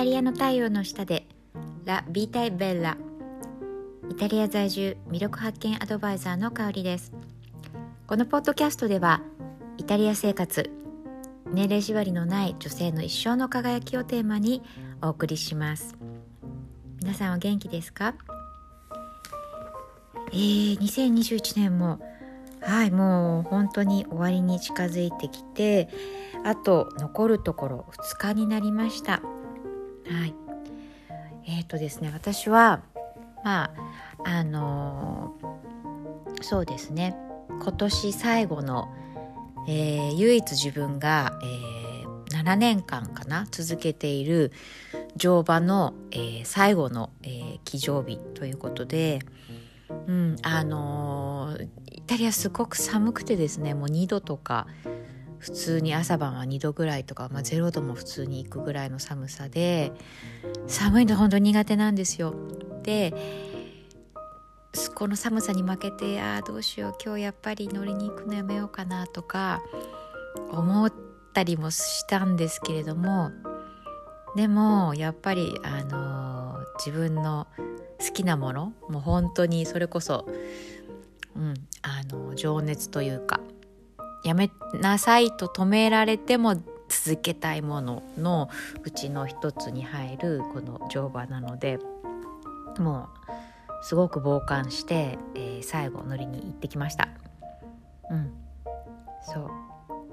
タリアの太陽の下でラ・ビータイ・ベッライタリア在住魅力発見アドバイザーの香りです。このポッドキャストではイタリア生活年齢縛りのない女性の一生の輝きをテーマにお送りします。皆さんは元気ですか？えー、2021年もはいもう本当に終わりに近づいてきてあと残るところ2日になりました。はい。えっ、ー、とですね私はまああのー、そうですね。今年最後の、えー、唯一自分が、えー、7年間かな続けている乗馬の、えー、最後の、えー、騎乗日ということで、うん、あのー、イタリアすごく寒くてですねもう2度とか普通に朝晩は2度ぐらいとか、まあ、0度も普通に行くぐらいの寒さで寒いの本当に苦手なんですよ。でこの寒さに負けてああどうしよう今日やっぱり乗りに行くのやめようかなとか思ったりもしたんですけれどもでもやっぱりあのー、自分の好きなものもう本当にそれこそ、うん、あの情熱というかやめなさいと止められても続けたいもののうちの一つに入るこの乗馬なのでもうすごく傍観して、えー、最後乗りに行ってきました。うん、そう。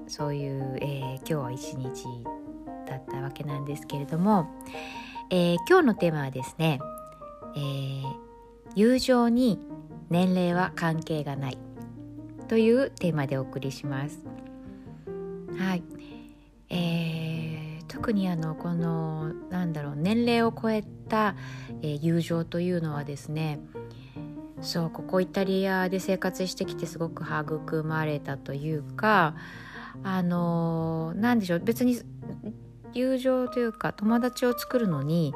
そういう、えー、今日は一日だったわけなんですけれども、えー、今日のテーマはですね、えー、友情に年齢は関係がない。というテーマでお送りします。はい、えー、特にあのこのなんだろう年齢を超えた、えー、友情というのはですねそうここイタリアで生活してきてすごく育まれたというかあの何でしょう別に友情というか友達を作るのに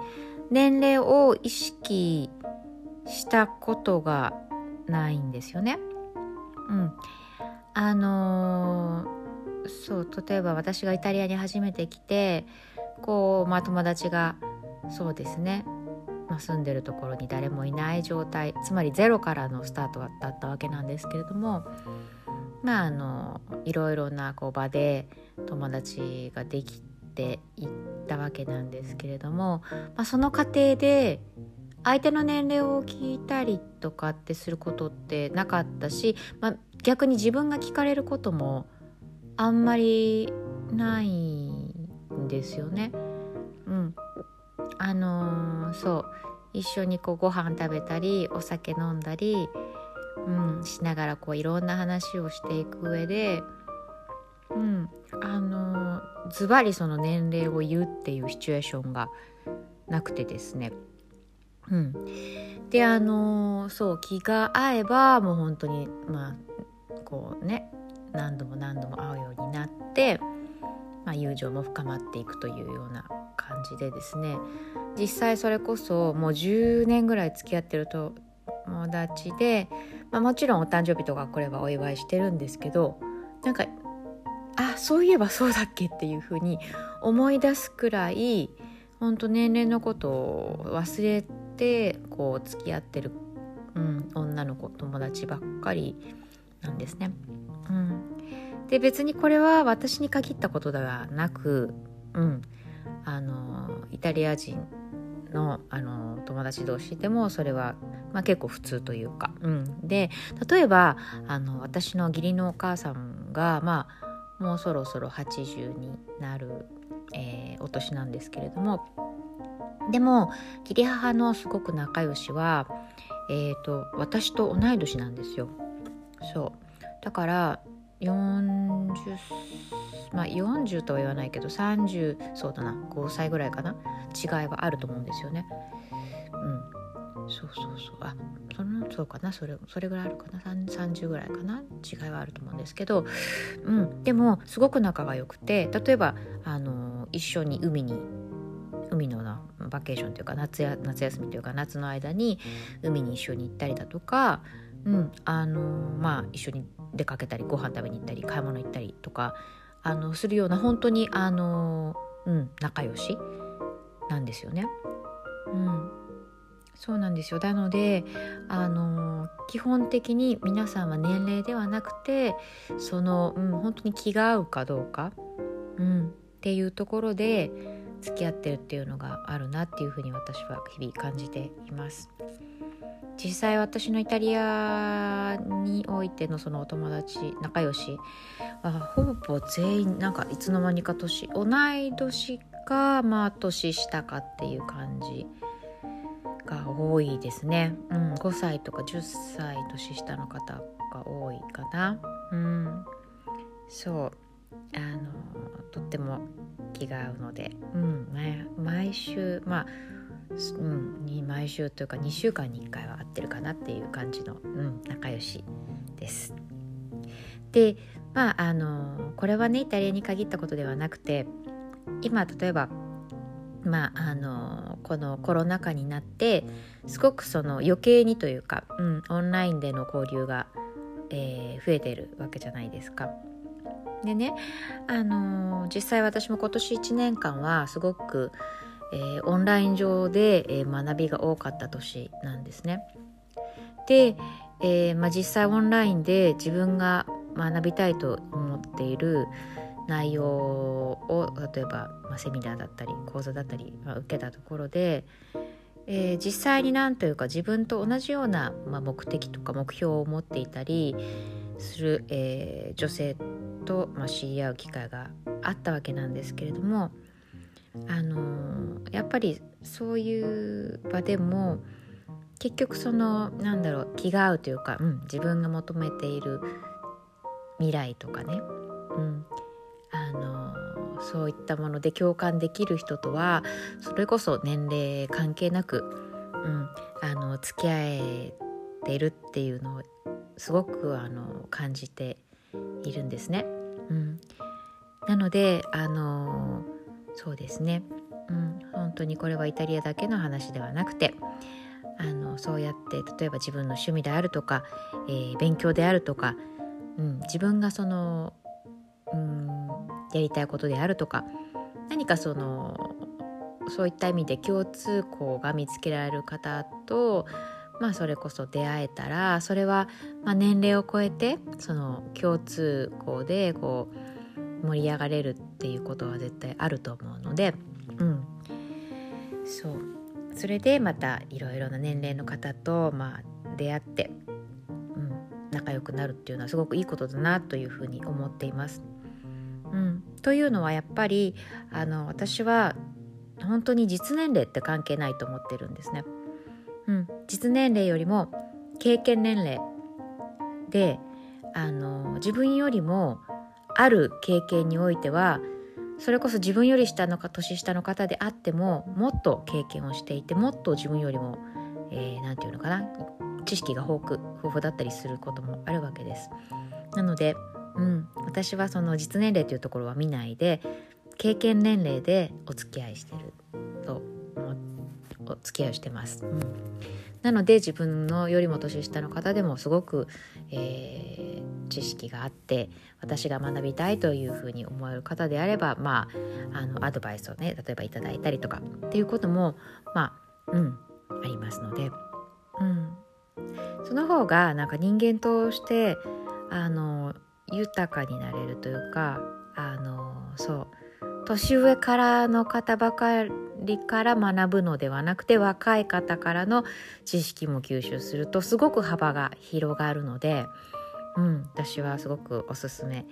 年齢を意識したことがないんですよね。うん、あのー、そう例えば私がイタリアに初めて来てこう、まあ、友達がそうですね、まあ、住んでるところに誰もいない状態。つまりゼロからのスタートだったわけなんですけれどもまああのいろいろなこう場で友達ができていったわけなんですけれども、まあ、その過程で相手の年齢を聞いたりとかってすることってなかったし、まあ、逆に自分が聞かれることもあんまりないんですよね。うん、あのー、そう。一緒にこうご飯食べたりお酒飲んだり、うん、しながらこういろんな話をしていく上で、うん、あのー、ズバリその年齢を言うっていうシチュエーションがなくてですね。うん、であのそう気が合えばもう本当にまあこうね何度も何度も会うようになって、まあ、友情も深まっていくというような感じでですね。実際それこそもう10年ぐらい付き合ってる友達で、まあ、もちろんお誕生日とか来ればお祝いしてるんですけどなんかあそういえばそうだっけっていうふうに思い出すくらい本当年齢のことを忘れてこう付き合ってる、うん、女の子友達ばっかりなんですね。うん、で別にこれは私に限ったことではなく、うん、あのイタリア人のあの友達同士でもそれは、まあ、結構普通というか、うん、で例えばあの私の義理のお母さんが、まあ、もうそろそろ80になる、えー、お年なんですけれどもでも義理母のすごく仲良しは、えーと、私と同い年なんですよ。そうだから40まあ40とは言わないけど30そうだな5歳ぐらいかな違いはあると思うんですよね。うんそうそうそうあそのそうかなそれそれぐらいあるかな30ぐらいかな違いはあると思うんですけど、うん、でもすごく仲が良くて例えばあの一緒に海に海のなバケーションというか夏や夏休みというか夏の間に海に一緒に行ったりだとか、うんあのまあ、一緒に出かけたりご飯食べに行ったり買い物行ったりとかあのするような本当にあの、うん、仲良しなんですよね。うん、そうなんですよなのであの基本的に皆さんは年齢ではなくてその、うん、本当に気が合うかどうか、うん、っていうところで付き合ってるっていうのがあるなっていうふうに私は日々感じています。実際私のイタリアにおいてのそのお友達仲良しはほぼ全員なんかいつの間にか年同い年かまあ年下かっていう感じが多いですね、うん、5歳とか10歳年下の方が多いかな。うん。そう。あのとっても気が合うので、うん、毎週まあうん、毎週というか2週間に1回は会ってるかなっていう感じの、うん、仲良しです。でまああのこれはねイタリアに限ったことではなくて今例えばまああのこのコロナ禍になってすごくその余計にというか、うん、オンラインでの交流が、えー、増えてるわけじゃないですか。でねあの実際私も今年1年間はすごくえー、オンライン上で、えー、学びが多かった年なんですね。で、えーまあ、実際オンラインで自分が学びたいと思っている内容を例えば、まあ、セミナーだったり講座だったり、まあ、受けたところで、えー、実際に何というか自分と同じような、まあ、目的とか目標を持っていたりする、えー、女性と、まあ、知り合う機会があったわけなんですけれどもあのやっぱりそういう場でも結局そのなんだろう気が合うというか、うん、自分が求めている未来とかね、うん、あのそういったもので共感できる人とはそれこそ年齢関係なく、うん、あの付き合えてるっていうのをすごくあの感じているんですね。うん、なのであのそうですね、うん、本当にこれはイタリアだけの話ではなくてあのそうやって例えば自分の趣味であるとか、えー、勉強であるとか、うん、自分がその、うん、やりたいことであるとか何かそのそういった意味で共通項が見つけられる方とまあそれこそ出会えたらそれはま年齢を超えてその共通項でこう盛り上がれるっていうことは絶対あると思うのでうんそうそれでまたいろいろな年齢の方と、まあ、出会って、うん、仲良くなるっていうのはすごくいいことだなというふうに思っています。うん、というのはやっぱりあの私は本当に実年齢って関係ないと思ってるんですね。うん、実年齢よりも経験年齢であの自分よりもある経験においてはそれこそ自分より下のか年下の方であってももっと経験をしていてもっと自分よりも何、えー、て言うのかな知識が豊富豊富だったりすることもあるわけです。なので、うん、私はその実年齢というところは見ないで経験年齢でお付き合いしてるとお付き合いをしてます。うんなので自分のよりも年下の方でもすごく、えー、知識があって私が学びたいというふうに思える方であればまああのアドバイスをね例えばいただいたりとかっていうこともまあうんありますので、うん、その方がなんか人間としてあの豊かになれるというかあのそう年上からの方ばかりから学ぶのではなくて若い方からの知識も吸収するとすごく幅が広がるので、うん、私はすごくおすすめ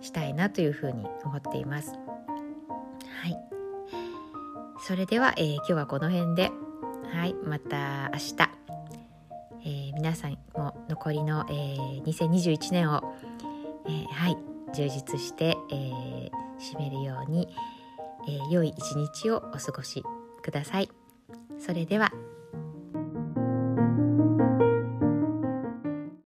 したいなというふうに思っています。はい、それでは、えー、今日はこの辺で、はい、また明日、えー、皆さんも残りの、えー、2021年を、えー、はい充実して、えー、締めるように、えー、良い一日をお過ごしください。それでは